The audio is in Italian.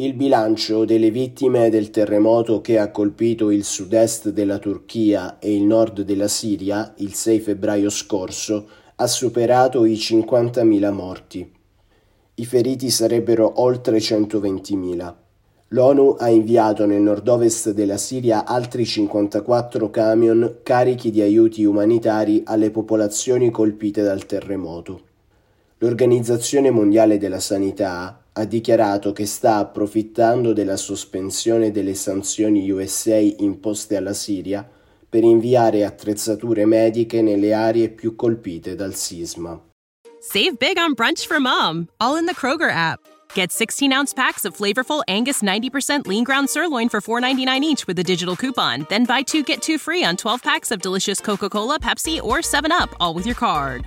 Il bilancio delle vittime del terremoto che ha colpito il sud-est della Turchia e il nord della Siria il 6 febbraio scorso ha superato i 50.000 morti. I feriti sarebbero oltre 120.000. L'ONU ha inviato nel nord-ovest della Siria altri 54 camion carichi di aiuti umanitari alle popolazioni colpite dal terremoto. L'Organizzazione Mondiale della Sanità ha dichiarato che sta approfittando della sospensione delle sanzioni USA imposte alla Siria per inviare attrezzature mediche nelle aree più colpite dal sisma. Save big on brunch for mom, all in the Kroger app. Get 16 ounce packs of flavorful Angus 90% lean ground sirloin for $4.99 each with a digital coupon. Then buy two get two free on 12 packs of delicious Coca Cola, Pepsi, or 7UP, all with your card.